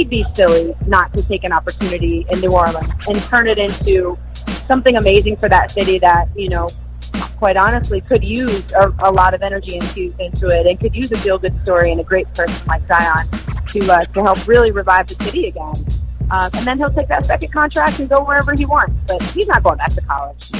he'd be silly not to take an opportunity in New Orleans and turn it into something amazing for that city that, you know, quite honestly, could use a, a lot of energy into, into it and could use a feel good story and a great person like Zion to, uh, to help really revive the city again. Um, and then he'll take that second contract and go wherever he wants. But he's not going back to college.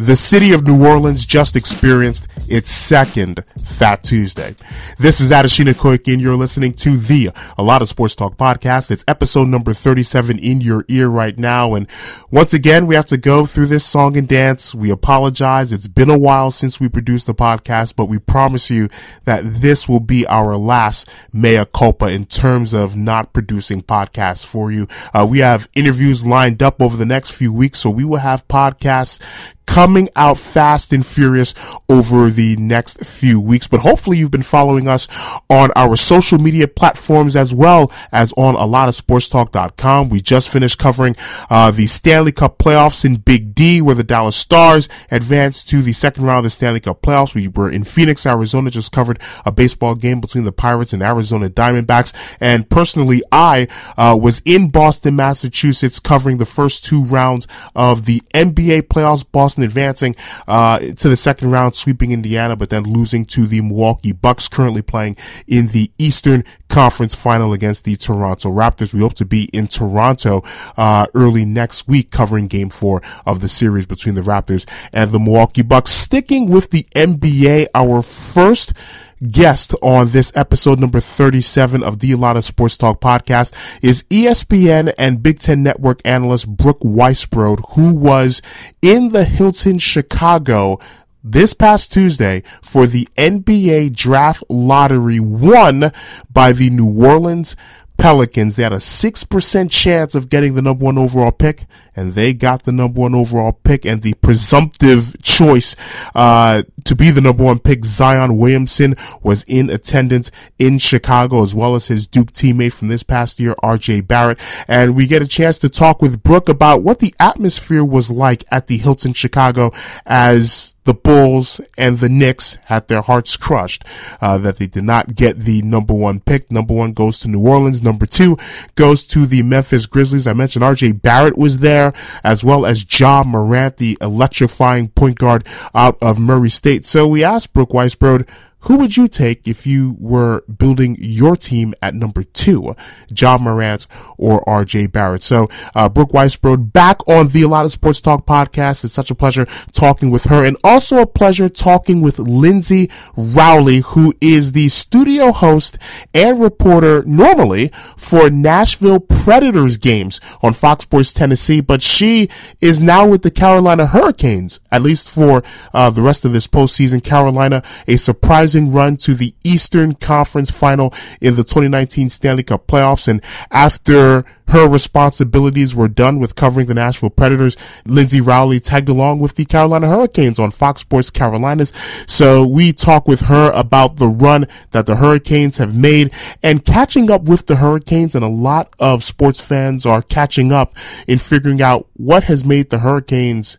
The city of New Orleans just experienced its second Fat Tuesday. This is Adeshina Koiki and you're listening to the A Lot of Sports Talk podcast. It's episode number 37 in your ear right now. And once again, we have to go through this song and dance. We apologize. It's been a while since we produced the podcast, but we promise you that this will be our last mea culpa in terms of not producing podcasts for you. Uh, we have interviews lined up over the next few weeks, so we will have podcasts coming out fast and furious over the next few weeks. But hopefully you've been following us on our social media platforms as well as on a lot of sportstalk.com. We just finished covering uh, the Stanley Cup playoffs in Big D where the Dallas Stars advanced to the second round of the Stanley Cup playoffs. We were in Phoenix, Arizona, just covered a baseball game between the Pirates and Arizona Diamondbacks. And personally, I uh, was in Boston, Massachusetts covering the first two rounds of the NBA playoffs. Boston advancing uh, to the second round, sweeping Indiana, but then losing to the Milwaukee Bucks, currently playing in the Eastern Conference Final against the Toronto Raptors. We hope to be in Toronto uh, early next week, covering Game Four of the series between the Raptors and the Milwaukee Bucks. Sticking with the NBA, our first guest on this episode number 37 of the A Lot of Sports Talk podcast is ESPN and Big Ten Network analyst Brooke Weisbrod, who was in the Hilton Chicago this past Tuesday for the NBA draft lottery won by the New Orleans Pelicans. They had a 6% chance of getting the number one overall pick, and they got the number one overall pick and the presumptive choice, uh, to be the number one pick. Zion Williamson was in attendance in Chicago as well as his Duke teammate from this past year, RJ Barrett. And we get a chance to talk with Brooke about what the atmosphere was like at the Hilton Chicago as the Bulls and the Knicks had their hearts crushed uh, that they did not get the number one pick. Number one goes to New Orleans. Number two goes to the Memphis Grizzlies. I mentioned RJ Barrett was there, as well as Ja Morant, the electrifying point guard out of Murray State. So we asked Brooke Weisbrod, who would you take if you were building your team at number two, Ja Morant or RJ Barrett? So, uh, Brooke Weisbrod back on the A Lot of Sports Talk podcast. It's such a pleasure talking with her and also a pleasure talking with Lindsay Rowley, who is the studio host and reporter normally for Nashville Predators games on Fox Sports Tennessee, but she is now with the Carolina Hurricanes, at least for uh, the rest of this postseason. Carolina, a surprise run to the Eastern Conference final in the 2019 Stanley Cup playoffs. And after her responsibilities were done with covering the Nashville Predators. Lindsay Rowley tagged along with the Carolina Hurricanes on Fox Sports Carolinas. So we talk with her about the run that the Hurricanes have made and catching up with the Hurricanes. And a lot of sports fans are catching up in figuring out what has made the Hurricanes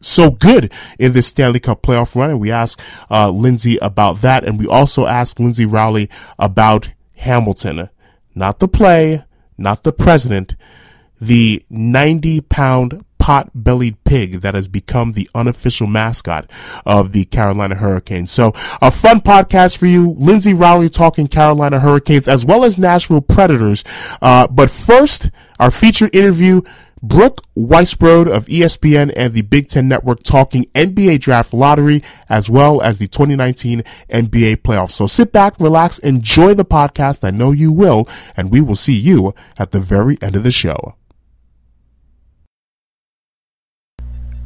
so good in this Stanley Cup playoff run. And we asked uh, Lindsay about that. And we also asked Lindsay Rowley about Hamilton, not the play, not the president, the 90 pound pot bellied pig that has become the unofficial mascot of the Carolina Hurricanes. So a fun podcast for you. Lindsay Rowley talking Carolina Hurricanes as well as Nashville Predators. Uh, but first, our featured interview Brooke Weisbrod of ESPN and the Big Ten Network talking NBA draft lottery as well as the 2019 NBA playoffs. So sit back, relax, enjoy the podcast. I know you will, and we will see you at the very end of the show.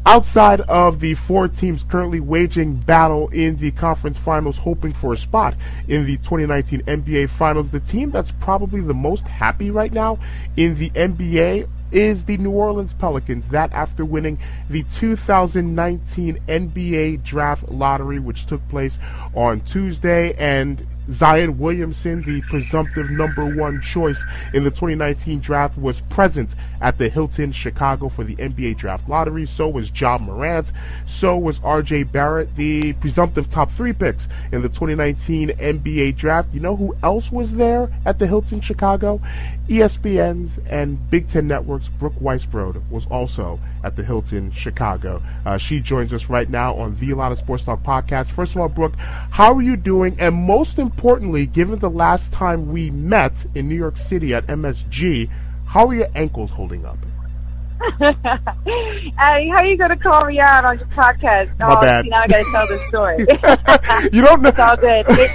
Outside of the four teams currently waging battle in the conference finals, hoping for a spot in the 2019 NBA finals, the team that's probably the most happy right now in the NBA is the New Orleans Pelicans. That after winning the 2019 NBA draft lottery, which took place on Tuesday, and Zion Williamson, the presumptive number one choice in the 2019 draft, was present at the Hilton Chicago for the NBA draft lottery. So was Ja Morant. So was RJ Barrett, the presumptive top three picks in the 2019 NBA draft. You know who else was there at the Hilton Chicago? ESPN's and Big Ten Network's Brooke Weisbrod was also at the Hilton Chicago. Uh, she joins us right now on the A Lot of Sports Talk podcast. First of all, Brooke, how are you doing? And most importantly, given the last time we met in New York City at MSG, how are your ankles holding up? Hey, how are you going to call me out on your podcast? My oh, bad. See, now I got to tell the story. you don't know. it's all good. It,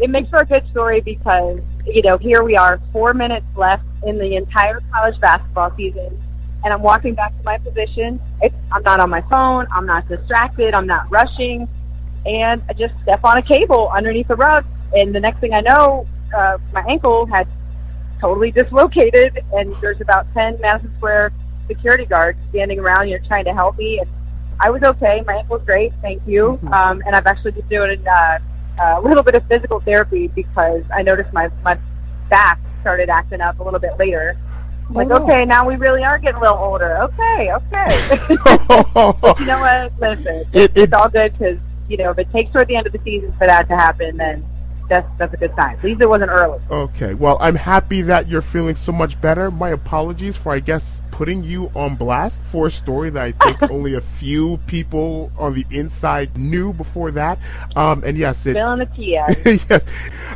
it makes for a good story because you know here we are, four minutes left in the entire college basketball season, and I'm walking back to my position. It's, I'm not on my phone. I'm not distracted. I'm not rushing, and I just step on a cable underneath the rug, and the next thing I know, uh, my ankle had totally dislocated, and there's about ten Madison Square security guards standing around, you know, trying to help me. And I was okay. My ankle was great, thank you. Um, and I've actually been doing uh, a little bit of physical therapy because I noticed my my back started acting up a little bit later. I'm like, Oh. okay, now we really are getting a little older. Okay, okay. you know what? Listen, It- it- it's all good because you know if it takes toward the end of the season for that to happen, then that's that's a good sign. At least it wasn't early. Okay, well, I'm happy that you're feeling so much better. My apologies for, I guess, putting you on blast for a story that I think only a few people on the inside knew before that. Um, and yes, it, Spilling the tea yes.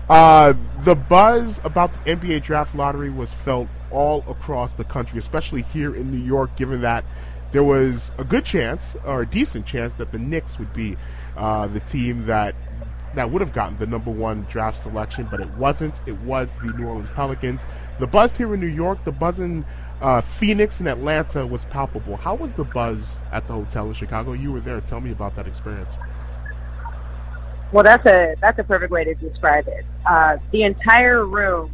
Uh, the buzz about the NBA draft lottery was felt all across the country, especially here in New York, given that there was a good chance, or a decent chance, that the Knicks would be uh, the team that that would have gotten the number one draft selection, but it wasn't. It was the New Orleans Pelicans. The buzz here in New York, the buzz in uh, Phoenix and Atlanta was palpable. How was the buzz at the hotel in Chicago? You were there. Tell me about that experience. Well, that's a that's a perfect way to describe it. Uh, the entire room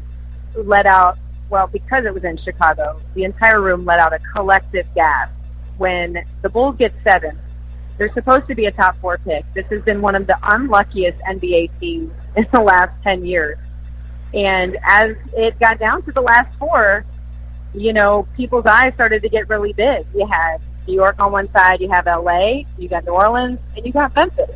let out. Well, because it was in Chicago, the entire room let out a collective gasp when the Bulls get seven. They're supposed to be a top four pick. This has been one of the unluckiest NBA teams in the last ten years. And as it got down to the last four, you know, people's eyes started to get really big. You had New York on one side, you have LA, you got New Orleans, and you got Memphis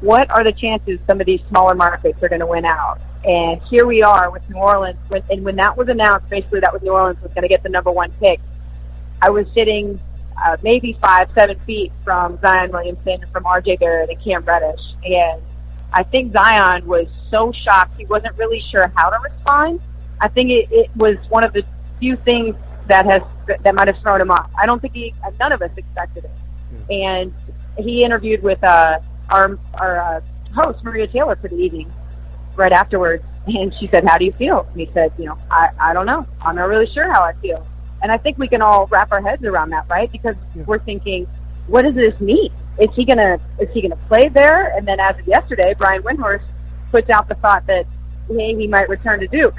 what are the chances some of these smaller markets are going to win out? And here we are with New Orleans. When, and when that was announced, basically that was New Orleans was going to get the number one pick. I was sitting uh, maybe five, seven feet from Zion Williamson, from R.J. Barrett, and Cam Reddish, and I think Zion was so shocked he wasn't really sure how to respond. I think it, it was one of the few things that has that might have thrown him off. I don't think he, none of us expected it. And he interviewed with uh, our our uh, host Maria Taylor for the evening right afterwards, and she said, "How do you feel?" And he said, "You know, I I don't know. I'm not really sure how I feel." And I think we can all wrap our heads around that, right? Because Yeah. we're thinking, what does this mean? Is he gonna is he gonna play there? And then as of yesterday, Brian Windhorst puts out the thought that hey, he might return to Duke.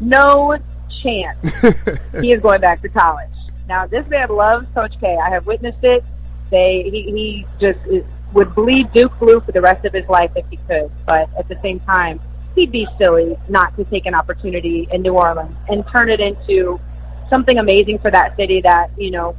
No chance he is going back to college. Now, this man loves Coach K. I have witnessed it. They he, he just is, would bleed Duke blue for the rest of his life if he could. But at the same time, he'd be silly not to take an opportunity in New Orleans and turn it into something amazing for that city that you know,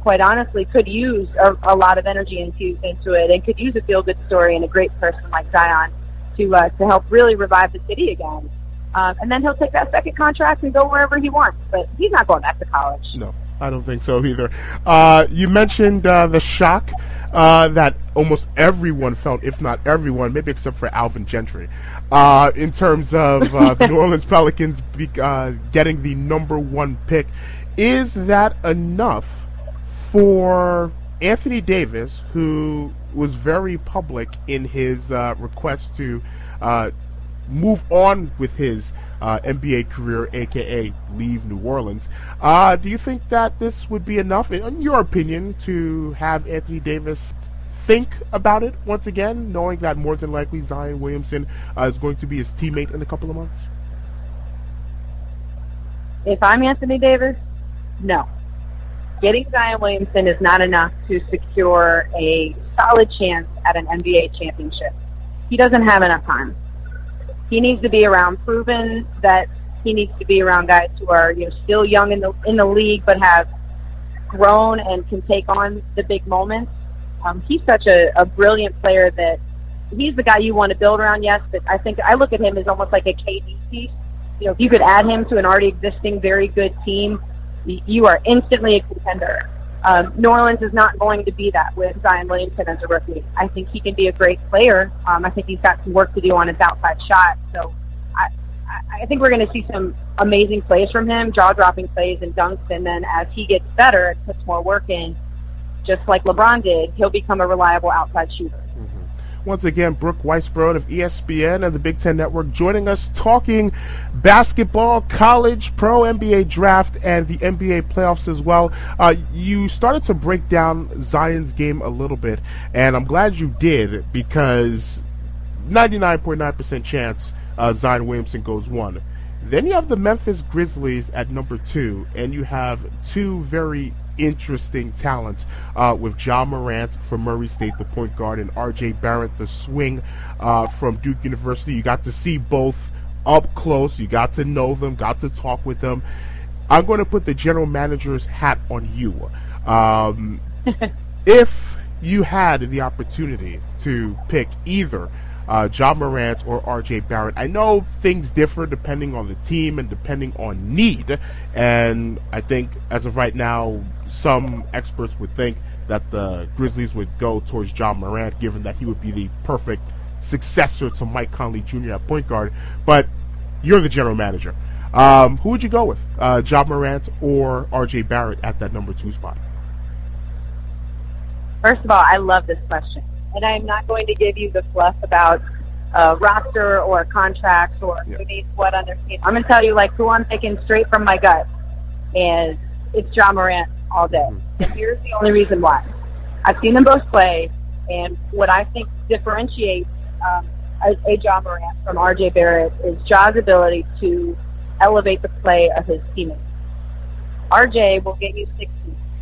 quite honestly, could use a, a lot of energy infused into it and could use a feel good story and a great person like Zion to uh, to help really revive the city again. Um, and then he'll take that second contract and go wherever he wants. But he's not going back to college. No, I don't think so either. Uh, you mentioned uh, the shock uh, that almost everyone felt, if not everyone, maybe except for Alvin Gentry, uh, in terms of uh, the New Orleans Pelicans be, uh, getting the number one pick. Is that enough for Anthony Davis, who was very public in his uh, request to uh, move on with his uh, NBA career, aka leave New Orleans. Uh, do you think that this would be enough, in your opinion, to have Anthony Davis think about it once again, knowing that more than likely Zion Williamson uh, is going to be his teammate in a couple of months? If I'm Anthony Davis, no. Getting Zion Williamson is not enough to secure a solid chance at an NBA championship. He doesn't have enough time. He needs to be around proven that he needs to be around guys who are you know still young in the in the league but have grown and can take on the big moments. Um, he's such a, a brilliant player that he's the guy you want to build around. Yes, but I think I look at him as almost like a KD piece. You know, if you could add him to an already existing very good team, you are instantly a contender. Um, New Orleans is not going to be that with Zion Williamson as a rookie. I think he can be a great player. Um, I think he's got some work to do on his outside shot. So I, I think we're going to see some amazing plays from him, jaw dropping plays and dunks. And then as he gets better and puts more work in, just like LeBron did, he'll become a reliable outside shooter. Once again, Brooke Weisbrod of ESPN and the Big Ten Network joining us talking basketball, college, pro NBA draft, and the NBA playoffs as well. Uh, you started to break down Zion's game a little bit, and I'm glad you did because 99.9% chance uh, Zion Williamson goes one. Then you have the Memphis Grizzlies at number two, and you have two very interesting talents uh, with Ja Morant from Murray State, the point guard, and R.J. Barrett, the swing uh, from Duke University. You got to see both up close. You got to know them, got to talk with them. I'm going to put the general manager's hat on you. Um, if you had the opportunity to pick either uh, Ja Morant or RJ Barrett. I know things differ depending on the team and depending on need, and I think as of right now, some experts would think that the Grizzlies would go towards Ja Morant, given that he would be the perfect successor to Mike Conley Jr. at point guard. But you're the general manager. Um, who would you go with, uh, Ja Morant or RJ Barrett at that number two spot? First of all, I love this question and I'm not going to give you the fluff about uh, roster or contracts or who needs what on their team. I'm going to tell you like who I'm picking straight from my gut, and it's Ja Morant all day. Mm-hmm. And here's the only reason why. I've seen them both play, and what I think differentiates um, a, a Ja Morant from RJ Barrett is Ja's ability to elevate the play of his teammates. RJ will get you 60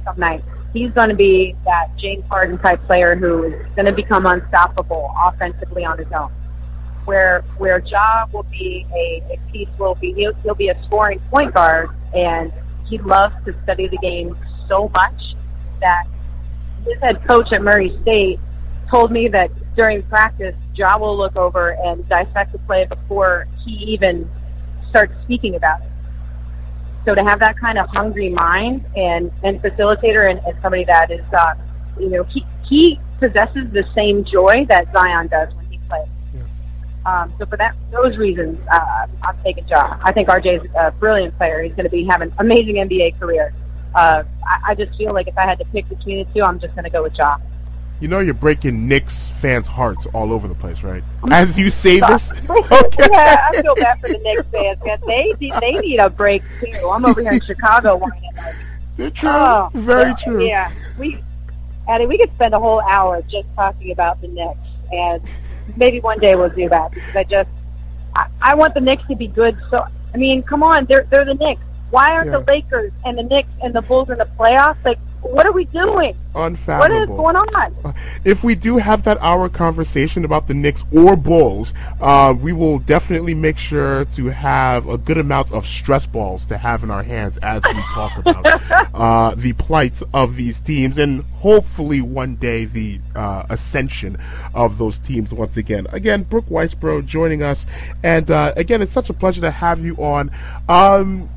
some nights he's going to be that James Harden type player who is going to become unstoppable offensively on his own. Where where Ja will be a, a piece will be he'll, he'll be a scoring point guard and he loves to study the game so much that his head coach at Murray State told me that during practice Ja will look over and dissect the play before he even starts speaking about it. So to have that kind of hungry mind and, and facilitator and, and somebody that is, uh, you know, he, he possesses the same joy that Zion does when he plays. Yeah. Um, so for that, those reasons, uh, I'm taking Ja. I think RJ is a brilliant player. He's going to be having an amazing NBA career. Uh, I, I just feel like if I had to pick between the two, I'm just going to go with Ja. You know you're breaking Knicks fans' hearts all over the place, right? As you say this, okay. yeah, I feel bad for the Knicks fans. Man. They they need a break too. I'm over here in Chicago whining like. True. Oh, Very true. Yeah, we, Addie, we could spend a whole hour just talking about the Knicks, and maybe one day we'll do that because I just I, I want the Knicks to be good. So I mean, come on, they're they're the Knicks. Why aren't yeah. the Lakers and the Knicks and the Bulls in the playoffs? Like what are we doing? Unfathomable. What is going on? Uh, if we do have that hour conversation about the Knicks or Bulls, uh, we will definitely make sure to have a good amount of stress balls to have in our hands as we talk about uh, the plight of these teams and hopefully one day the uh, ascension of those teams once again. Again, Brooke Weisbrod joining us, and uh, again, it's such a pleasure to have you on. Um,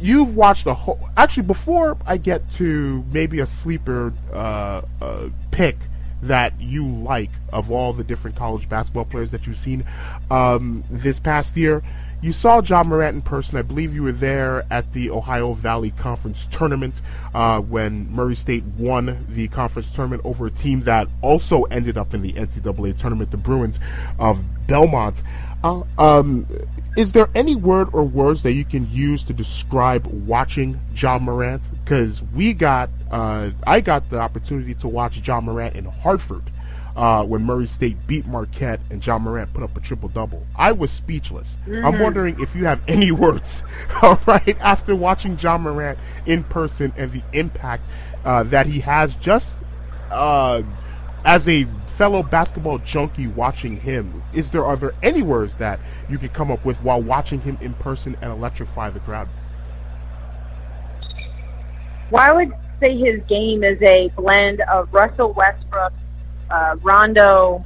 you've watched the whole. Actually, before I get to maybe a sleeper uh, uh, pick that you like of all the different college basketball players that you've seen um, this past year, you saw Ja Morant in person. I believe you were there at the Ohio Valley Conference tournament uh, when Murray State won the conference tournament over a team that also ended up in the NCAA tournament, the Bruins of Belmont. Uh, um, is there any word or words that you can use to describe watching Ja Morant? Because we got, uh, I got the opportunity to watch Ja Morant in Hartford uh, when Murray State beat Marquette and Ja Morant put up a triple double. I was speechless. Mm-hmm. I'm wondering if you have any words, all right, after watching Ja Morant in person and the impact uh, that he has just uh, as a fellow basketball junkie watching him, is there are there any words that you can come up with while watching him in person and electrify the crowd? Well, I would say his game is a blend of Russell Westbrook, uh, Rondo,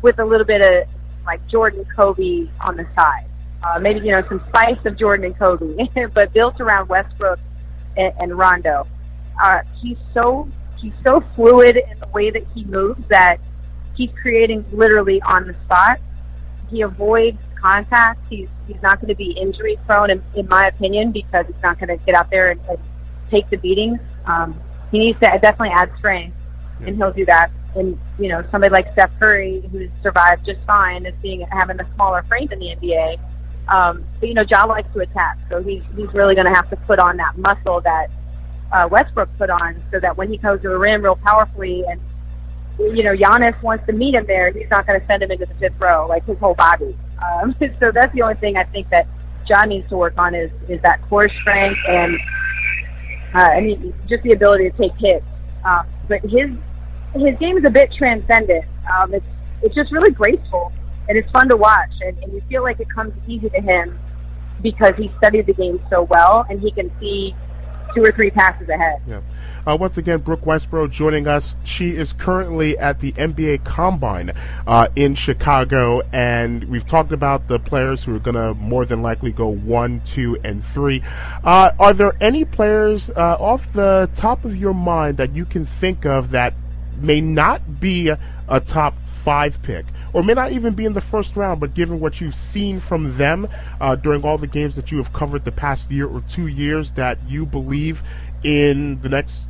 with a little bit of like Jordan Kobe on the side. Uh, maybe you know some spice of Jordan and Kobe, but built around Westbrook and, and Rondo. Uh, he's so he's so fluid in the way that he moves that he's creating literally on the spot. He avoids contact. He's he's not going to be injury prone, in, in my opinion, because he's not going to get out there and, and take the beatings. Um, he needs to definitely add strength, and he'll do that. And you know, somebody like Steph Curry, who's survived just fine, as being having a smaller frame in the NBA. Um, but you know, Ja likes to attack, so he's he's really going to have to put on that muscle that uh, Westbrook put on, so that when he goes to the rim real powerfully, and you know, Giannis wants to meet him there, he's not going to send him into the fifth row like his whole body. Um, so that's the only thing I think that John needs to work on is is that core strength and uh, I mean just the ability to take hits. Um, but his his game is a bit transcendent. Um, it's it's just really graceful and it's fun to watch, and, and you feel like it comes easy to him because he studied the game so well, and he can see two or three passes ahead. Yeah. Uh, once again, Brooke Weisbrod joining us. She is currently at the NBA Combine uh, in Chicago, and we've talked about the players who are going to more than likely go one, two, and three. Uh, are there any players uh, off the top of your mind that you can think of that may not be a, a top five pick? or may not even be in the first round, but given what you've seen from them uh, during all the games that you have covered the past year or two years, that you believe in the next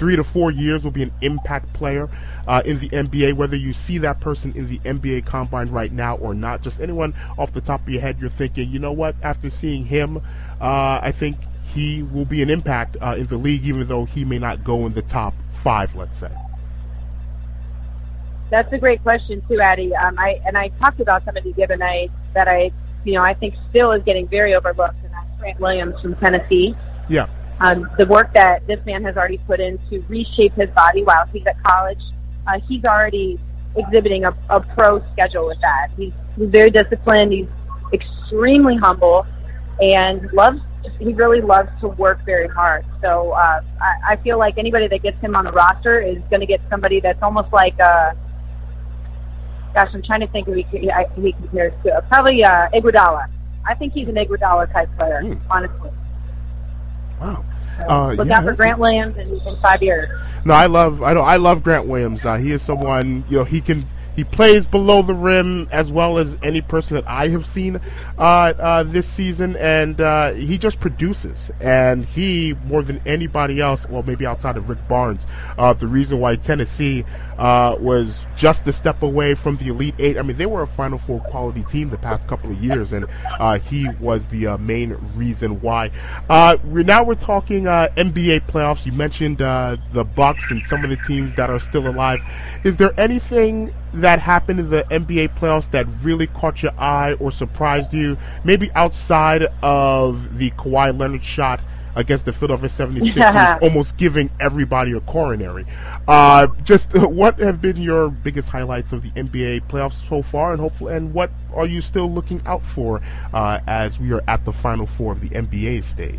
three to four years will be an impact player uh, in the NBA, whether you see that person in the NBA combine right now or not. Just anyone off the top of your head, you're thinking, you know what, after seeing him, uh, I think he will be an impact uh, in the league, even though he may not go in the top five, let's say. That's a great question too, Addie. Um, I and I talked about somebody the other night that I, you know, I think still is getting very overlooked, and that's Grant Williams from Tennessee. Yeah. Um, the work that this man has already put in to reshape his body while he's at college, uh, he's already exhibiting a, a pro schedule with that. He's, he's very disciplined. He's extremely humble, and loves. He really loves to work very hard. So uh, I, I feel like anybody that gets him on the roster is going to get somebody that's almost like a gosh, I'm trying to think who he, who he compares to. Uh, probably uh, Iguodala. I think he's an Iguodala type player, mm. honestly. Wow. Uh, look yeah, out for Grant Williams in, in five years. No, I love I know I love Grant Williams. Uh, he is someone you know he can he plays below the rim as well as any person that I have seen uh, uh, this season, and uh, he just produces. And he, more than anybody else, well, maybe outside of Rick Barnes, uh, the reason why Tennessee uh, was just a step away from the Elite Eight. I mean, they were a Final Four quality team the past couple of years, and uh, he was the main reason why. we're, now we're talking NBA playoffs. You mentioned the Bucks and some of the teams that are still alive. Is there anything that happened in the NBA playoffs that really caught your eye or surprised you? Maybe outside of the Kawhi Leonard shot against the Philadelphia 76ers, yeah. almost giving everybody a coronary. Uh, just uh, what have been your biggest highlights of the NBA playoffs so far, and hopefully, and what are you still looking out for uh, as we are at the Final Four of the NBA stage?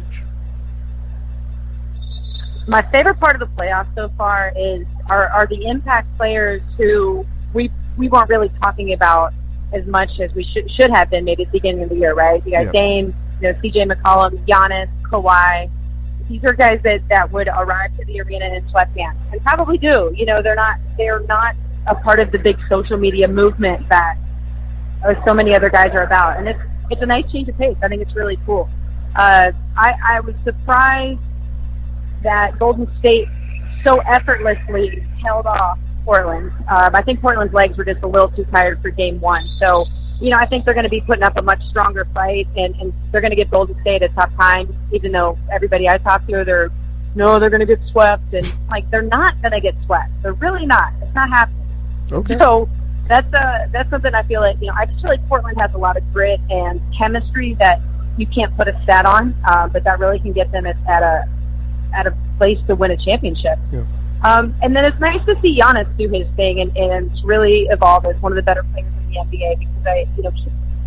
My favorite part of the playoffs so far is are, are the impact players who we we weren't really talking about as much as we should should have been maybe at the beginning of the year, right? You got yeah. Dame, you know, CJ McCollum, Giannis, Kawhi. These are guys that that would arrive to the arena in sweatpants and probably do. You know, they're not they're not a part of the big social media movement that uh, so many other guys are about, and it's it's a nice change of pace. I think it's really cool. Uh, I I was surprised that Golden State so effortlessly held off Portland. Um, I think Portland's legs were just a little too tired for game one. So, you know, I think they're going to be putting up a much stronger fight, and, and they're going to give Golden State a tough time, even though everybody I talk to, they're, no, they're going to get swept. And, like, they're not going to get swept. They're really not. It's not happening. Okay. So, that's uh that's something I feel like you know I just feel like Portland has a lot of grit and chemistry that you can't put a stat on, uh, but that really can get them at, at a at a place to win a championship. Yeah. Um, and then it's nice to see Giannis do his thing and, and really evolve as one of the better players the NBA because I, you know,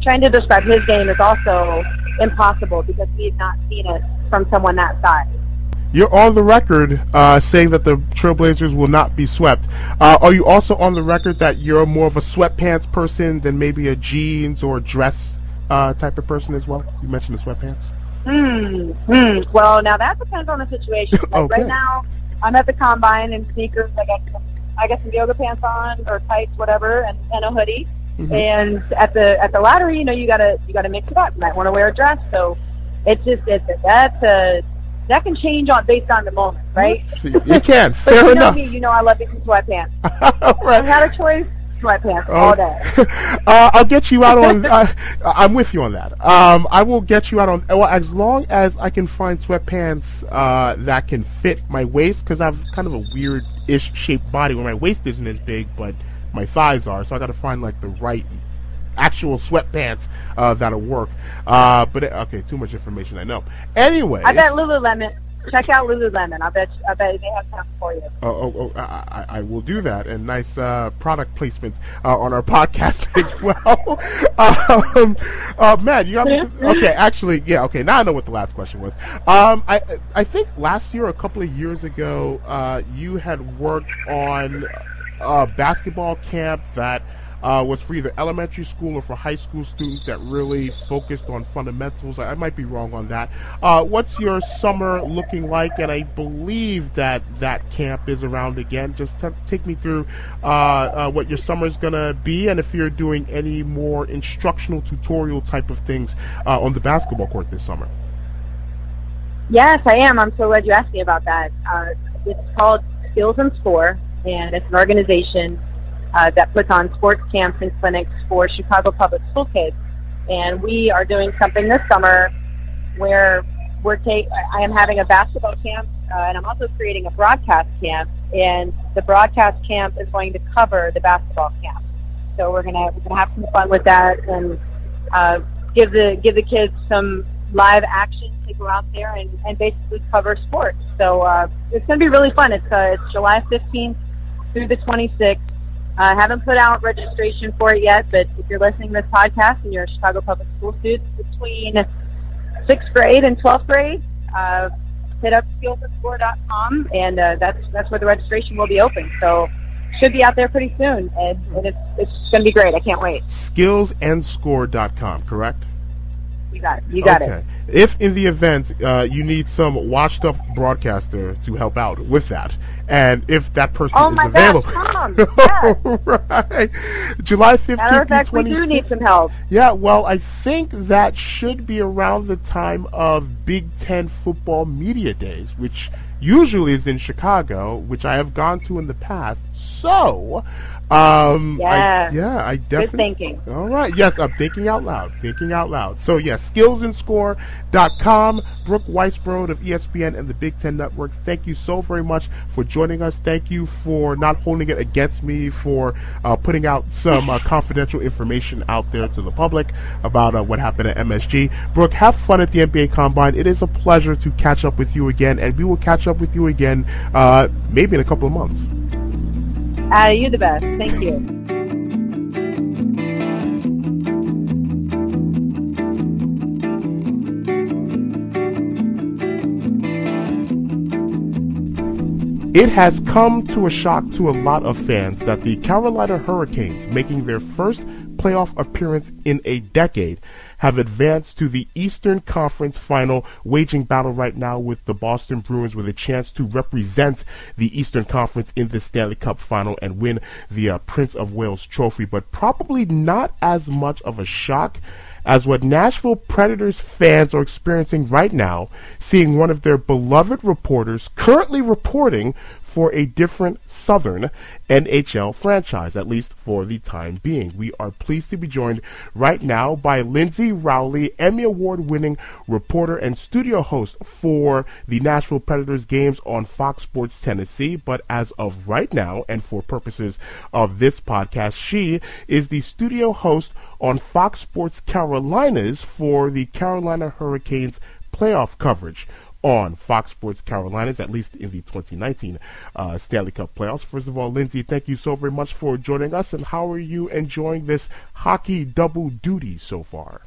trying to describe his game is also impossible because we have not seen it from someone that size. You're on the record uh, saying that the Trailblazers will not be swept. Uh, are you also on the record that you're more of a sweatpants person than maybe a jeans or dress uh, type of person as well? You mentioned the sweatpants. Hmm. hmm. Well, now that depends on the situation. Like okay. Right now, I'm at the combine in sneakers. I got some, I got some yoga pants on or tights, whatever, and, and a hoodie. Mm-hmm. And at the at the lottery, you know, you gotta you gotta mix it up. You might want to wear a dress. So it's just it's that's a that can change on based on the moment, right? You can. but Fair you enough. know me, you know I love me some sweatpants. right. I had a choice, sweatpants Oh. all day. uh, I'll get you out on. Uh, I'm with you on that. Um, I will get you out on. Well, as long as I can find sweatpants uh, that can fit my waist, because I have kind of a weird-ish shaped body where my waist isn't as big, but my thighs are. So I got to find like the right actual sweatpants uh, that'll work. Uh, but okay, too much information. I know. Anyway, I bet Lululemon. Check out Lululemon. I bet I bet they have something for you. Oh, oh, oh I, I, will do that. And nice uh, product placement uh, on our podcast as well. um, uh, Matt, you got me. To, okay, actually, yeah. Okay, now I know what the last question was. Um, I I think last year, a couple of years ago, uh, you had worked on a basketball camp that. Uh, was for either elementary school or for high school students that really focused on fundamentals. I, I might be wrong on that. Uh, what's your summer looking like? And I believe that that camp is around again. Just t- take me through uh, uh, what your summer is going to be, and if you're doing any more instructional tutorial type of things uh, on the basketball court this summer. Yes, I am. I'm so glad you asked me about that. Uh, it's called Skills and Score, and it's an organization uh, that puts on sports camps and clinics for Chicago public school kids. And we are doing something this summer where we're take. I am having a basketball camp, uh, and I'm also creating a broadcast camp. And the broadcast camp is going to cover the basketball camp. So we're gonna we're gonna have some fun with that and uh, give the give the kids some live action to go out there and, and basically cover sports. So uh, it's going to be really fun. It's uh, it's July 15th through the 26th. I haven't put out registration for it yet, but if you're listening to this podcast and you're a Chicago Public School student between sixth grade and 12th grade, uh, hit up skillsandscore.com, and uh, that's that's where the registration will be open. So should be out there pretty soon, and, and it's it's going to be great. I can't wait. Skillsandscore.com, correct? You got it. You got okay. it. If in the event uh, you need some washed up broadcaster to help out with that, and if that person Oh is my available. gosh, Tom! Right. July 15th Matter of fact, through we do need some help. Yeah, well, I think that should be around the time of Big Ten football media days, which usually is in Chicago, which I have gone to in the past. So, um, I, Yeah. yeah, I Good definitely. thinking. All right. Yes, I'm thinking out loud. Thinking out loud. So, yes, skillsandscore.com. Brooke Weisbrod of ESPN and the Big Ten Network, thank you so very much for joining us. Thank you for not holding it against me for uh, putting out some uh, confidential information out there to the public about uh, what happened at MSG. Brooke, have fun at the NBA Combine. It is a pleasure to catch up with you again, and we will catch up with you again uh, maybe in a couple of months. Uh, you're the best. Thank you. It has come to a shock to a lot of fans that the Carolina Hurricanes, making their first playoff appearance in a decade, have advanced to the Eastern Conference final, waging battle right now with the Boston Bruins with a chance to represent the Eastern Conference in the Stanley Cup final and win the uh, Prince of Wales trophy, but probably not as much of a shock as what Nashville Predators fans are experiencing right now, seeing one of their beloved reporters currently reporting for a different Southern NHL franchise, at least for the time being. We are pleased to be joined right now by Lindsay Rowley, Emmy Award winning reporter and studio host for the Nashville Predators games on Fox Sports Tennessee. But as of right now, and for purposes of this podcast, she is the studio host on Fox Sports Carolinas for the Carolina Hurricanes playoff coverage. On Fox Sports Carolinas, at least in the 2019 uh, Stanley Cup playoffs. First of all, Lindsay, thank you so very much for joining us. And how are you enjoying this hockey double duty so far?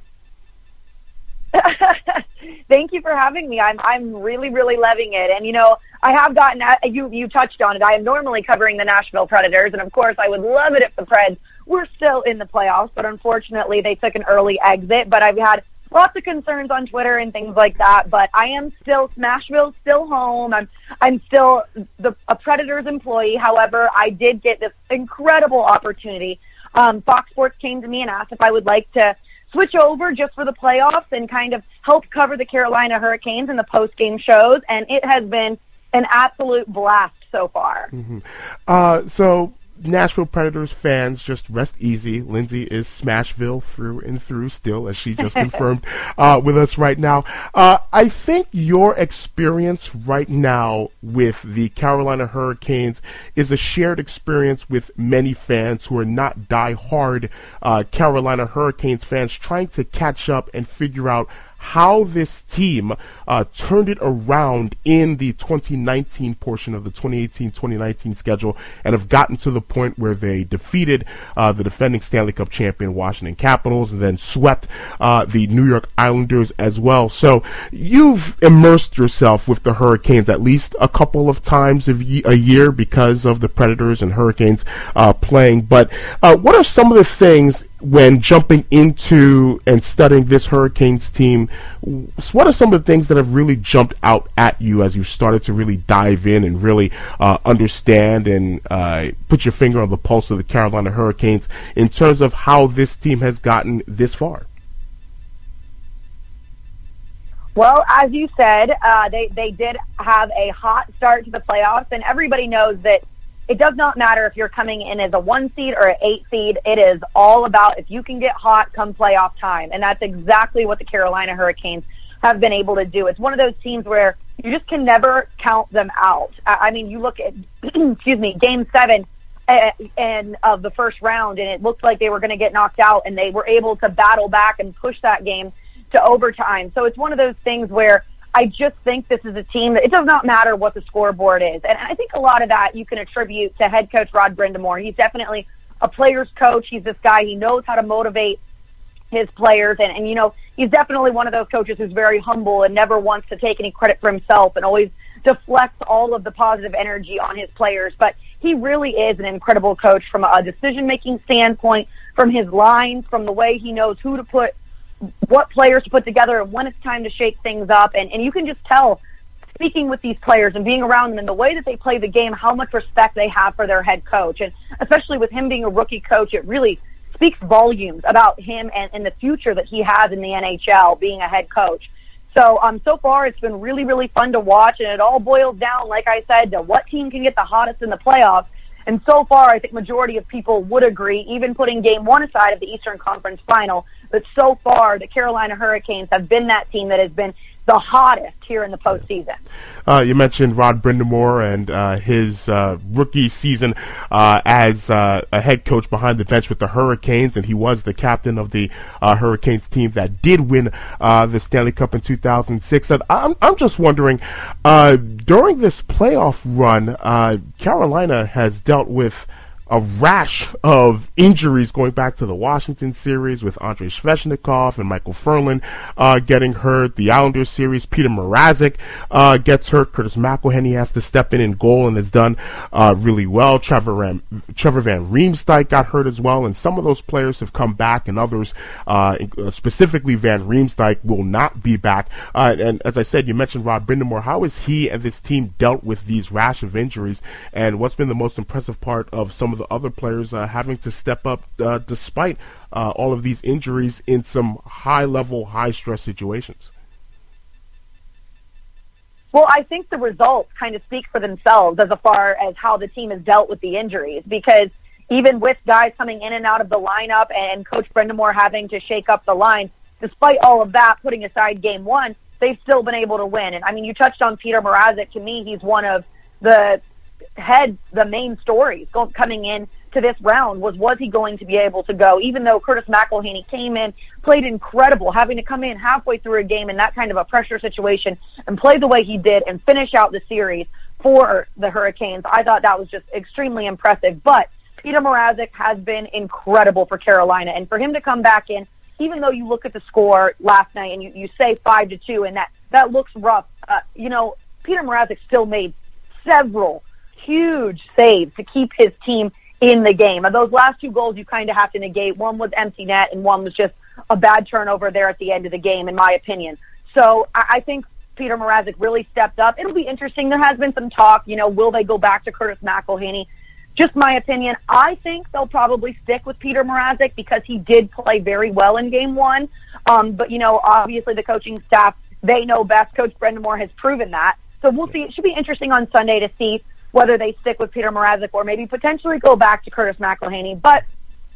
Thank you for having me. I'm I'm really really loving it. And you know, I have gotten you you touched on it. I am normally covering the Nashville Predators, and of course, I would love it if the Preds were still in the playoffs. But unfortunately, they took an early exit. But I've had lots of concerns on Twitter and things like that. But I am still Nashville, still home. I'm I'm still the a Predators employee. However, I did get this incredible opportunity. Um, Fox Sports came to me and asked if I would like to switch over just for the playoffs and kind of help cover the Carolina Hurricanes in the post game shows. And it has been an absolute blast so far. Mm-hmm. Uh, so Nashville Predators fans, just rest easy. Lindsay is Smashville through and through still, as she just confirmed uh, with us right now. Uh, I think your experience right now with the Carolina Hurricanes is a shared experience with many fans who are not die-hard uh, Carolina Hurricanes fans trying to catch up and figure out how this team uh, turned it around in the 2019 portion of the 2018-2019 schedule and have gotten to the point where they defeated uh, the defending Stanley Cup champion Washington Capitals and then swept uh, the New York Islanders as well. So you've immersed yourself with the Hurricanes at least a couple of times a year because of the Predators and Hurricanes uh, playing. But uh, what are some of the things when jumping into and studying this Hurricanes team, what are some of the things that have really jumped out at you as you started to really dive in and really uh, understand and uh, put your finger on the pulse of the Carolina Hurricanes in terms of how this team has gotten this far? Well, as you said, uh, they they did have a hot start to the playoffs, and everybody knows that it does not matter if you're coming in as a one seed or an eight seed. It is all about if you can get hot come playoff time. And that's exactly what the Carolina Hurricanes have been able to do. It's one of those teams where you just can never count them out. I mean, you look at, excuse me, game seven and uh, of the first round and it looked like they were going to get knocked out and they were able to battle back and push that game to overtime. So it's one of those things where I just think this is a team that it does not matter what the scoreboard is. And I think a lot of that you can attribute to head coach Rod Brind'Amour. He's definitely a player's coach. He's this guy. He knows how to motivate his players. And, and, you know, he's definitely one of those coaches who's very humble and never wants to take any credit for himself and always deflects all of the positive energy on his players. But he really is an incredible coach from a decision making standpoint, from his lines, from the way he knows who to put what players to put together and when it's time to shake things up. And, and you can just tell speaking with these players and being around them and the way that they play the game, how much respect they have for their head coach. And especially with him being a rookie coach, it really speaks volumes about him and, and the future that he has in the NHL being a head coach. So, um, so far it's been really, really fun to watch and it all boils down, like I said, to what team can get the hottest in the playoffs. And so far, I think majority of people would agree, even putting game one aside of the Eastern Conference final, but so far, the Carolina Hurricanes have been that team that has been the hottest here in the postseason. Uh, you mentioned Rod Brind'Amour and uh, his uh, rookie season uh, as uh, a head coach behind the bench with the Hurricanes, and he was the captain of the uh, Hurricanes team that did win the Stanley Cup in 2006. I'm, I'm just wondering, during this playoff run, Carolina has dealt with a rash of injuries going back to the Washington series with Andrei Svechnikov and Michael Ferland uh, getting hurt. The Islanders series, Peter Mrazek uh, gets hurt. Curtis McElhinney has to step in in goal and has done uh, really well. Trevor, Ram- Trevor Van Riemsdyk got hurt as well, and some of those players have come back, and others, uh, specifically Van Riemsdyk, will not be back. Uh, and as I said, you mentioned Rod Brind'Amour. How has he and this team dealt with these rash of injuries, and what's been the most impressive part of some of of the other players uh, having to step up uh, despite uh, all of these injuries in some high level, high stress situations. Well, I think the results kind of speak for themselves as far as how the team has dealt with the injuries because even with guys coming in and out of the lineup and Coach Brind'Amour having to shake up the line, despite all of that, putting aside game one, they've still been able to win. And I mean, you touched on Peter Mrazek. To me, he's one of the head the main stories coming in to this round was was he going to be able to go? Even though Curtis McElhinney came in, played incredible, having to come in halfway through a game in that kind of a pressure situation and play the way he did and finish out the series for the Hurricanes. I thought that was just extremely impressive. But Peter Mrazek has been incredible for Carolina, and for him to come back in, even though you look at the score last night and you, you say five to two, and that that looks rough. Uh, you know, Peter Mrazek still made several huge saves to keep his team in the game. And those last two goals you kind of have to negate. One was empty net and one was just a bad turnover there at the end of the game, in my opinion. So I, I think Peter Mrazek really stepped up. It'll be interesting. There has been some talk, you know, will they go back to Curtis McElhinney? Just my opinion. I think they'll probably stick with Peter Mrazek because he did play very well in game one. Um, but, you know, obviously the coaching staff, they know best. Coach Brind'Amour has proven that. So we'll see. It should be interesting on Sunday to see whether they stick with Peter Mrazek or maybe potentially go back to Curtis McElhinney. But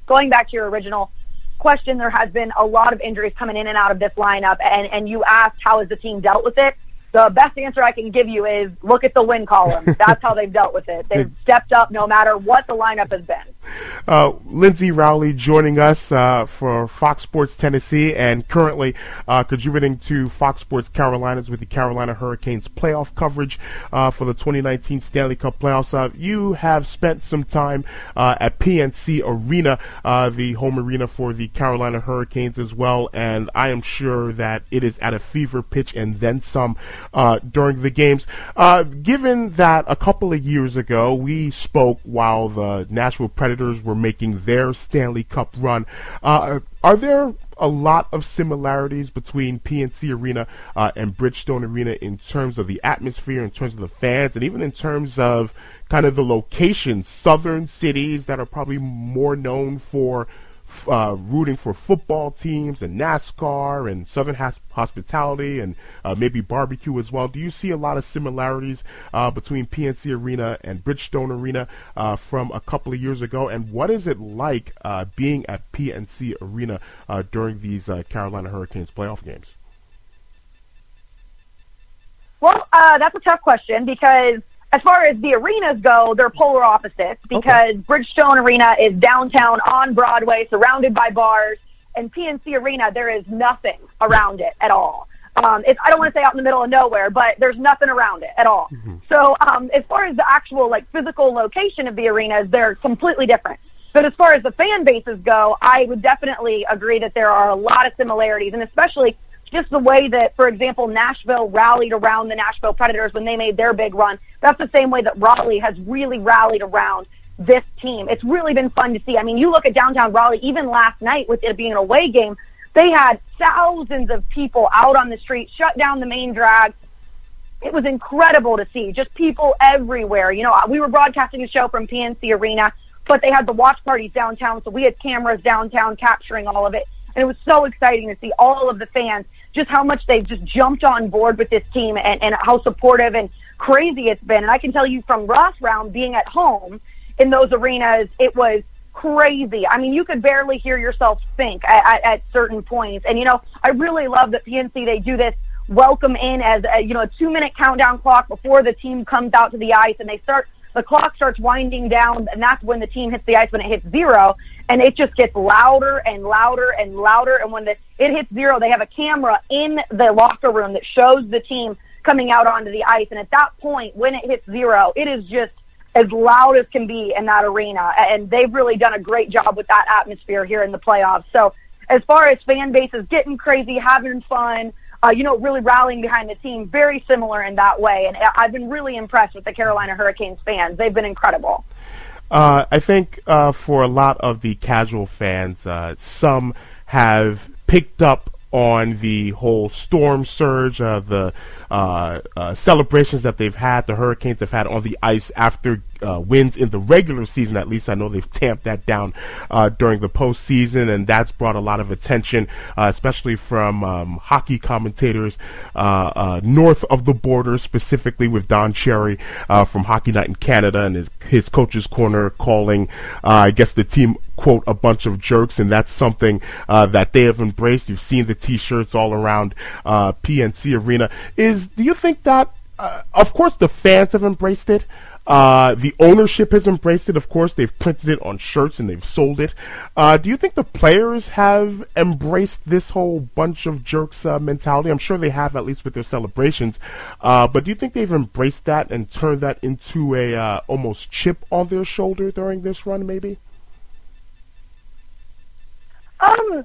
going back to your original question, there has been a lot of injuries coming in and out of this lineup, and, and you asked how has the team dealt with it the best answer I can give you is look at the win column. That's how they've dealt with it. They've stepped up no matter what the lineup has been. Uh, Lyndsay Rowley joining us uh, for Fox Sports Tennessee and currently uh, contributing to Fox Sports Carolinas with the Carolina Hurricanes playoff coverage uh, for the 2019 Stanley Cup playoffs. Uh, you have spent some time uh, at PNC Arena, the home arena for the Carolina Hurricanes as well, and I am sure that it is at a fever pitch and then some during the games. Given that a couple of years ago we spoke while the Nashville Predators were making their Stanley Cup run, uh, are there a lot of similarities between PNC Arena uh, and Bridgestone Arena in terms of the atmosphere, in terms of the fans, and even in terms of kind of the location, southern cities that are probably more known for uh, rooting for football teams and NASCAR and Southern hospitality and uh, maybe barbecue as well. Do you see a lot of similarities uh, between PNC Arena and Bridgestone Arena uh, from a couple of years ago? And what is it like uh, being at PNC Arena uh, during these Carolina Hurricanes playoff games? Well, that's a tough question because as far as the arenas go, they're polar opposites because okay. Bridgestone Arena is downtown on Broadway, surrounded by bars, and PNC Arena there is nothing around it at all. Um, it's, I don't want to say out in the middle of nowhere, but there's nothing around it at all. Mm-hmm. So um, as far as the actual like physical location of the arenas, they're completely different. But as far as the fan bases go, I would definitely agree that there are a lot of similarities, and especially just the way that, for example, Nashville rallied around the Nashville Predators when they made their big run. That's the same way that Raleigh has really rallied around this team. It's really been fun to see. I mean, you look at downtown Raleigh, even last night with it being an away game, they had thousands of people out on the street, shut down the main drag. It was incredible to see just people everywhere. You know, we were broadcasting a show from PNC Arena, but they had the watch parties downtown, so we had cameras downtown capturing all of it. And it was so exciting to see all of the fans, just how much they've just jumped on board with this team and, and how supportive and crazy it's been. And I can tell you from Ross Round being at home in those arenas, it was crazy. I mean, you could barely hear yourself think at, at, at certain points. And, you know, I really love that PNC, they do this welcome in as a, you know, a two minute countdown clock before the team comes out to the ice and they start the clock starts winding down, and that's when the team hits the ice when it hits zero, and it just gets louder and louder and louder. And when the, it hits zero, they have a camera in the locker room that shows the team coming out onto the ice. And at that point, when it hits zero, it is just as loud as can be in that arena. And they've really done a great job with that atmosphere here in the playoffs. So as far as fan bases getting crazy, having fun, uh, you know, really rallying behind the team. Very similar in that way, and I've been really impressed with the Carolina Hurricanes fans. They've been incredible. Uh, I think uh, for a lot of the casual fans, uh, some have picked up on the whole storm surge, uh, the uh, uh, celebrations that they've had, the Hurricanes have had on the ice after uh, wins in the regular season. At least I know they've tamped that down uh, during the postseason, and that's brought a lot of attention, uh, especially from um, hockey commentators uh, uh, north of the border, specifically with Don Cherry uh, from Hockey Night in Canada and his his coach's corner calling, I guess the team quote a bunch of jerks, and that's something that they have embraced. You've seen the T-shirts all around PNC Arena. Is do you think that? of course, the fans have embraced it, Uh, the ownership has embraced it. Of course, they've printed it on shirts and they've sold it. Uh, do you think the players have embraced this whole bunch of jerks uh, mentality? I'm sure they have, at least with their celebrations. Uh, but do you think they've embraced that and turned that into a uh, almost chip on their shoulder during this run, maybe? Um,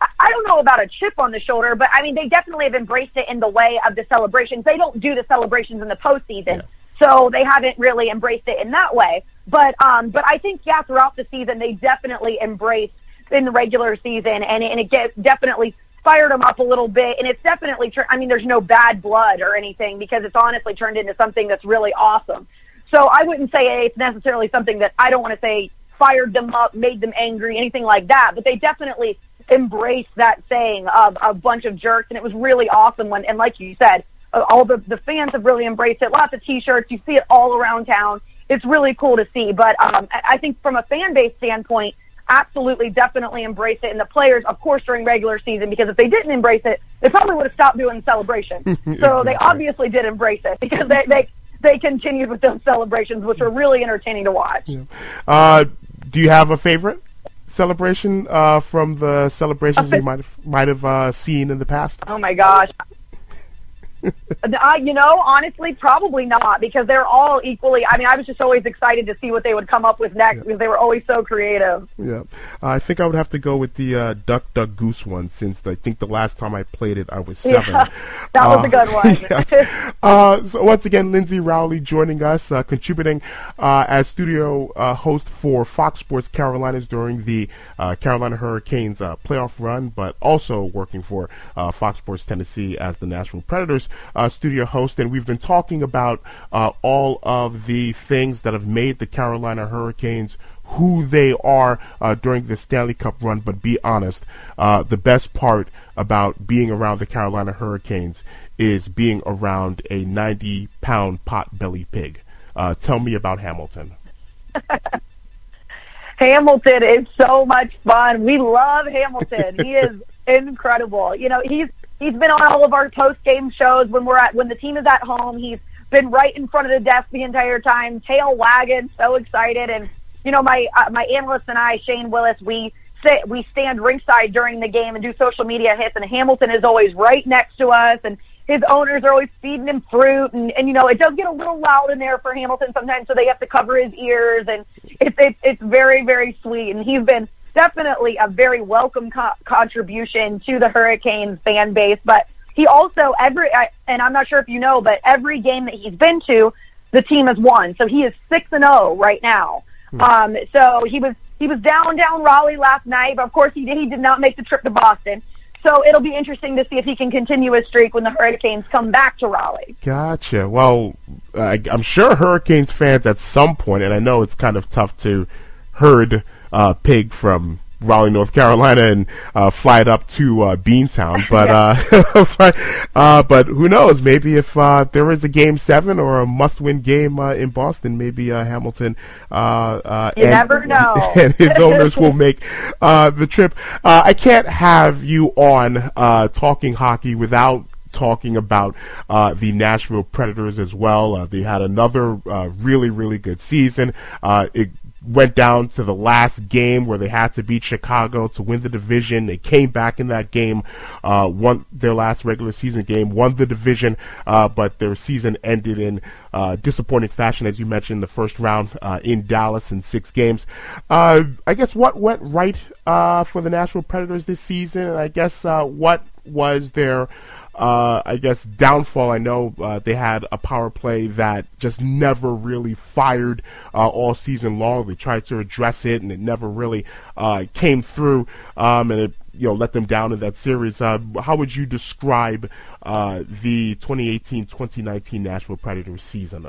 I don't know about a chip on the shoulder, but I mean, they definitely have embraced it in the way of the celebrations. They don't do the celebrations in the postseason. Yeah. So they haven't really embraced it in that way. But, um, but I think, yeah, throughout the season, they definitely embraced in the regular season and, and it gets definitely fired them up a little bit. And it's definitely, I mean, there's no bad blood or anything because it's honestly turned into something that's really awesome. So I wouldn't say it's necessarily something that I don't want to say fired them up, made them angry, anything like that, but they definitely embraced that saying of a bunch of jerks. And it was really awesome when, and like you said, all the, the fans have really embraced it. Lots of t-shirts. You see it all around town. It's really cool to see. But, um, I think from a fan base standpoint, absolutely, definitely embrace it. And the players, of course, during regular season, because if they didn't embrace it, they probably would have stopped doing the celebration. exactly. So they obviously did embrace it because they, they, they continued with those celebrations, which were really entertaining to watch. Yeah. Uh, do you have a favorite? celebration uh, from the celebrations you might have might have uh, seen in the past? Oh my gosh, uh, you know, honestly, probably not because they're all equally. I mean, I was just always excited to see what they would come up with next yeah. because they were always so creative. Yeah, uh, I think I would have to go with the uh, Duck Duck Goose one since I think the last time I played it I was seven. Yeah, that was a good one. yes. Uh, so once again, Lyndsay Rowley joining us, uh, contributing uh, as studio host for Fox Sports Carolinas during the Carolina Hurricanes playoff run, but also working for Fox Sports Tennessee as the Nashville Predators uh, studio host, and we've been talking about uh, all of the things that have made the Carolina Hurricanes who they are uh, during the Stanley Cup run. But be honest, uh, the best part about being around the Carolina Hurricanes is being around a 90 pound pot belly pig. Uh, tell me about Hamilton. Hamilton is so much fun. We love Hamilton. he is incredible. You know, he's He's been on all of our post game shows when we're at when the team is at home. He's been right in front of the desk the entire time, tail wagging, so excited. And you know, my uh, my analyst and I, Shane Willis, we sit we stand ringside during the game and do social media hits. And Hamilton is always right next to us, and his owners are always feeding him fruit. And and you know, it does get a little loud in there for Hamilton sometimes, so they have to cover his ears. And it's it's it's very very sweet. And he's been definitely a very welcome co- contribution to the Hurricanes fan base. But he also every and I'm not sure if you know, but every game that he's been to, the team has won. So he is six and zero oh right now. Hmm. Um, so he was he was down down Raleigh last night, but of course he did he did not make the trip to Boston. So it'll be interesting to see if he can continue his streak when the Hurricanes come back to Raleigh. Gotcha. Well, I, I'm sure Hurricanes fans at some point, and I know it's kind of tough to herd uh, pig from Raleigh, North Carolina, and uh, fly it up to uh, Beantown. But uh, but, uh, but who knows? Maybe if uh, there is a game seven or a must-win game uh, in Boston, maybe uh, Hamilton. Uh, uh, you and, never know. And his owners will make uh, the trip. Uh, I can't have you on uh, talking hockey without talking about uh, the Nashville Predators as well. Uh, they had another uh, really, really good season. Uh, it went down to the last game where they had to beat Chicago to win the division. They came back in that game, uh, won their last regular season game, won the division, uh, but their season ended in uh, disappointing fashion, as you mentioned, the first round uh, in Dallas in six games. Uh, I guess what went right uh, for the Nashville Predators this season, and I guess what was their uh, I guess downfall. I know uh, they had a power play that just never really fired uh, all season long. They tried to address it, and it never really uh, came through, um, and it you know let them down in that series. Uh, how would you describe uh, the 2018-2019 Nashville Predators season?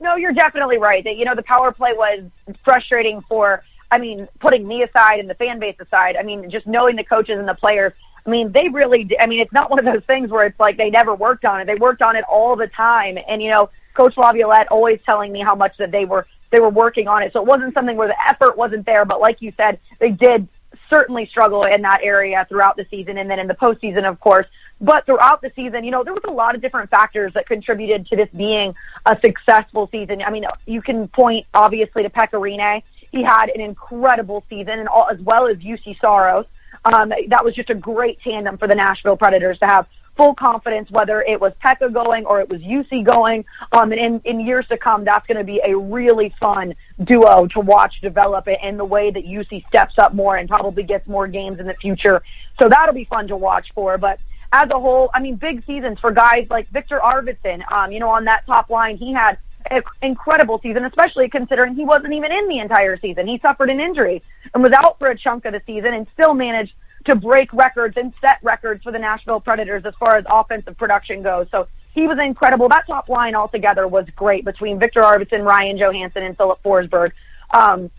No, you're definitely right. That you know the power play was frustrating for. I mean, putting me aside and the fan base aside, I mean, just knowing the coaches and the players, I mean, they really, I mean, it's not one of those things where it's like they never worked on it. They worked on it all the time. And, you know, Coach Laviolette always telling me how much that they were, they were working on it. So it wasn't something where the effort wasn't there, but like you said, they did certainly struggle in that area throughout the season. And then in the postseason, of course, But throughout the season, you know, there was a lot of different factors that contributed to this being a successful season. I mean, you can point obviously to Pekka Rinne. He had an incredible season, and all, as well as Juuse Saros. Um, that was just a great tandem for the Nashville Predators to have full confidence, whether it was Pekka going or it was Juuse going. Um, and in, in years to come, that's going to be a really fun duo to watch develop it in the way that Juuse steps up more and probably gets more games in the future. So that'll be fun to watch for. But as a whole, I mean, big seasons for guys like Viktor Arvidsson. Um, you know, on that top line, he had incredible season, especially considering he wasn't even in the entire season. He suffered an injury and was out for a chunk of the season and still managed to break records and set records for the Nashville Predators as far as offensive production goes. So he was incredible. That top line altogether was great between Viktor Arvidsson, Ryan Johansen, and Philip Forsberg. Um,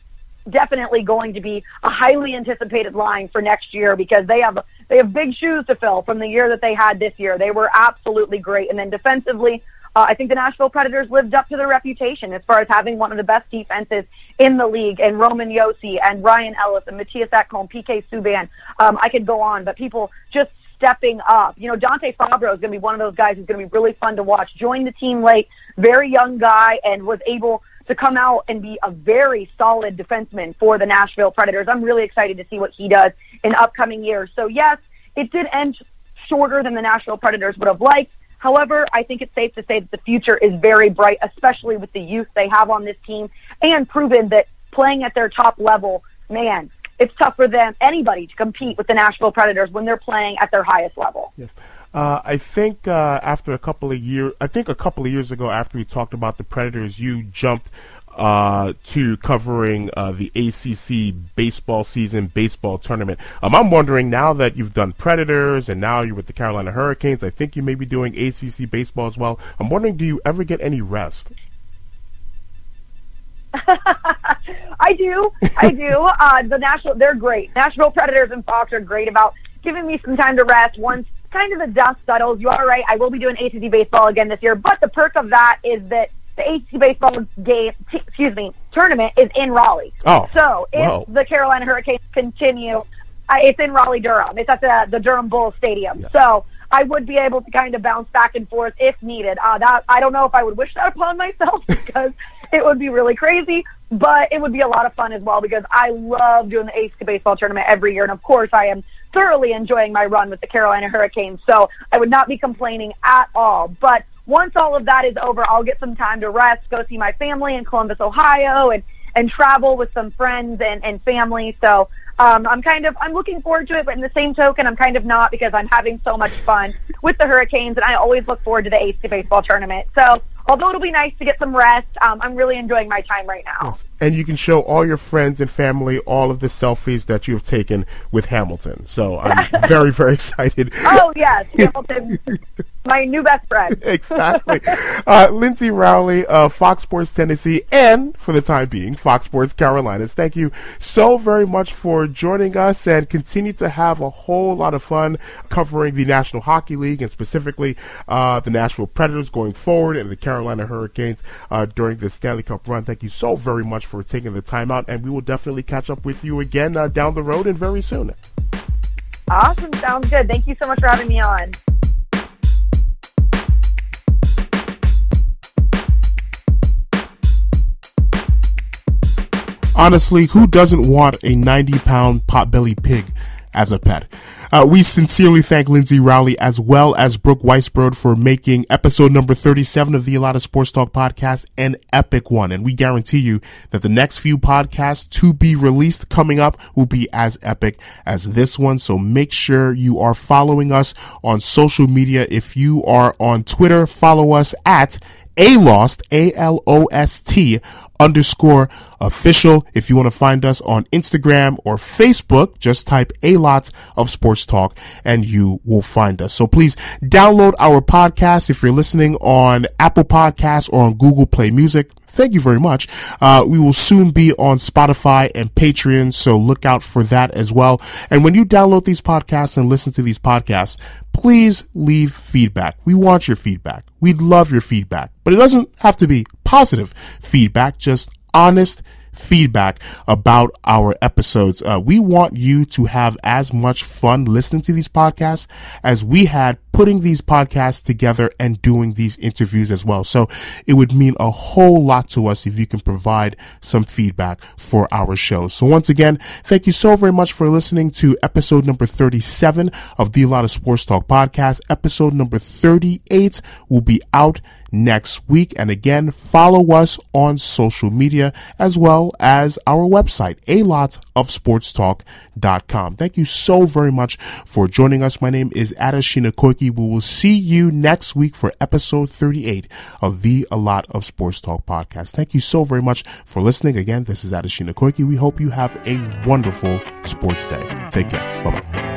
definitely going to be a highly anticipated line for next year because they have they have big shoes to fill from the year that they had this year. They were absolutely great, and then defensively, uh, I think the Nashville Predators lived up to their reputation as far as having one of the best defenses in the league. And Roman Josi and Ryan Ellis and Mattias Ekholm, PK Subban. Um, I could go on, but people just stepping up. You know, Dante Fabbro is going to be one of those guys who's going to be really fun to watch. Joined the team late, very young guy, and was able to come out and be a very solid defenseman for the Nashville Predators. I'm really excited to see what he does in upcoming years. So yes, it did end shorter than the Nashville Predators would have liked. However, I think it's safe to say that the future is very bright, especially with the youth they have on this team and proven that playing at their top level, man, it's tough for them, anybody, to compete with the Nashville Predators when they're playing at their highest level. Yes. Uh, I think uh, after a couple of years, I think a couple of years ago, after we talked about the Predators, you jumped uh, to covering uh, the ACC baseball season, baseball tournament. Um, I'm wondering now that you've done Predators and now you're with the Carolina Hurricanes. I think you may be doing ACC baseball as well. I'm wondering, do you ever get any rest? I do. I do. Uh, the national, they're great. Nashville Predators and Fox are great about giving me some time to rest once kind of the dust settles. You are right. I will be doing ACC baseball again this year, but the perk of that is that the ACC baseball game, t- excuse me, tournament is in Raleigh. Oh. So if Whoa. the Carolina Hurricanes continue, uh, it's in Raleigh, Durham. It's at the, the Durham Bulls Stadium. Yeah. So I would be able to kind of bounce back and forth if needed. Uh, that I don't know if I would wish that upon myself because it would be really crazy, but it would be a lot of fun as well because I love doing the ACC baseball tournament every year, and of course I am thoroughly enjoying my run with the Carolina Hurricanes. So I would not be complaining at all. But once all of that is over, I'll get some time to rest, go see my family in Columbus, Ohio, and and travel with some friends and, and family. So um, I'm kind of I'm looking forward to it, but in the same token, I'm kind of not because I'm having so much fun with the Hurricanes, and I always look forward to the AC baseball tournament. So although it'll be nice to get some rest, um, I'm really enjoying my time right now. Yes. And you can show all your friends and family all of the selfies that you have taken with Hamilton. So I'm very, very excited. Oh, yes. Hamilton, my new best friend. exactly. Uh, Lyndsay Rowley of Fox Sports Tennessee and, for the time being, Fox Sports Carolinas. Thank you so very much for joining us and continue to have a whole lot of fun covering the National Hockey League and specifically uh, the Nashville Predators going forward and the Carolina Carolina Hurricanes uh, during the Stanley Cup run. Thank you so very much for taking the time out, and we will definitely catch up with you again uh, down the road and very soon. Awesome. Sounds good. Thank you so much for having me on. Honestly, who doesn't want a 90 pound potbelly pig as a pet? Uh, we sincerely thank Lyndsay Rowley as well as Brooke Weisbrod for making episode number 37 of the A Lot of Sports Talk podcast an epic one. And we guarantee you that the next few podcasts to be released coming up will be as epic as this one. So make sure you are following us on social media. If you are on Twitter, follow us at Alost, A-L-O-S-T underscore official. If you want to find us on Instagram or Facebook, just type a lot of sports talk and you will find us. So please download our podcast if you're listening on Apple Podcasts or on Google Play Music. Thank you very much. Uh, we will soon be on Spotify and Patreon, so look out for that as well. And when you download these podcasts and listen to these podcasts, please leave feedback. We want your feedback. We'd love your feedback, but it doesn't have to be positive feedback, just honest feedback about our episodes. Uh, we want you to have as much fun listening to these podcasts as we had putting these podcasts together and doing these interviews as well. So it would mean a whole lot to us if you can provide some feedback for our show. So once again, thank you so very much for listening to episode number 37 of the A Lot of Sports Talk podcast. Episode number 38 will be out next week. And again, follow us on social media as well as our website, a lot of sportstalk.com. Thank you so very much for joining us. My name is Adeshina Koiki. We will see you next week for episode 38 of the A Lot of Sports Talk podcast. Thank you so very much for listening. Again, this is Adeshina Koiki. We hope you have a wonderful sports day. Take care. Bye bye.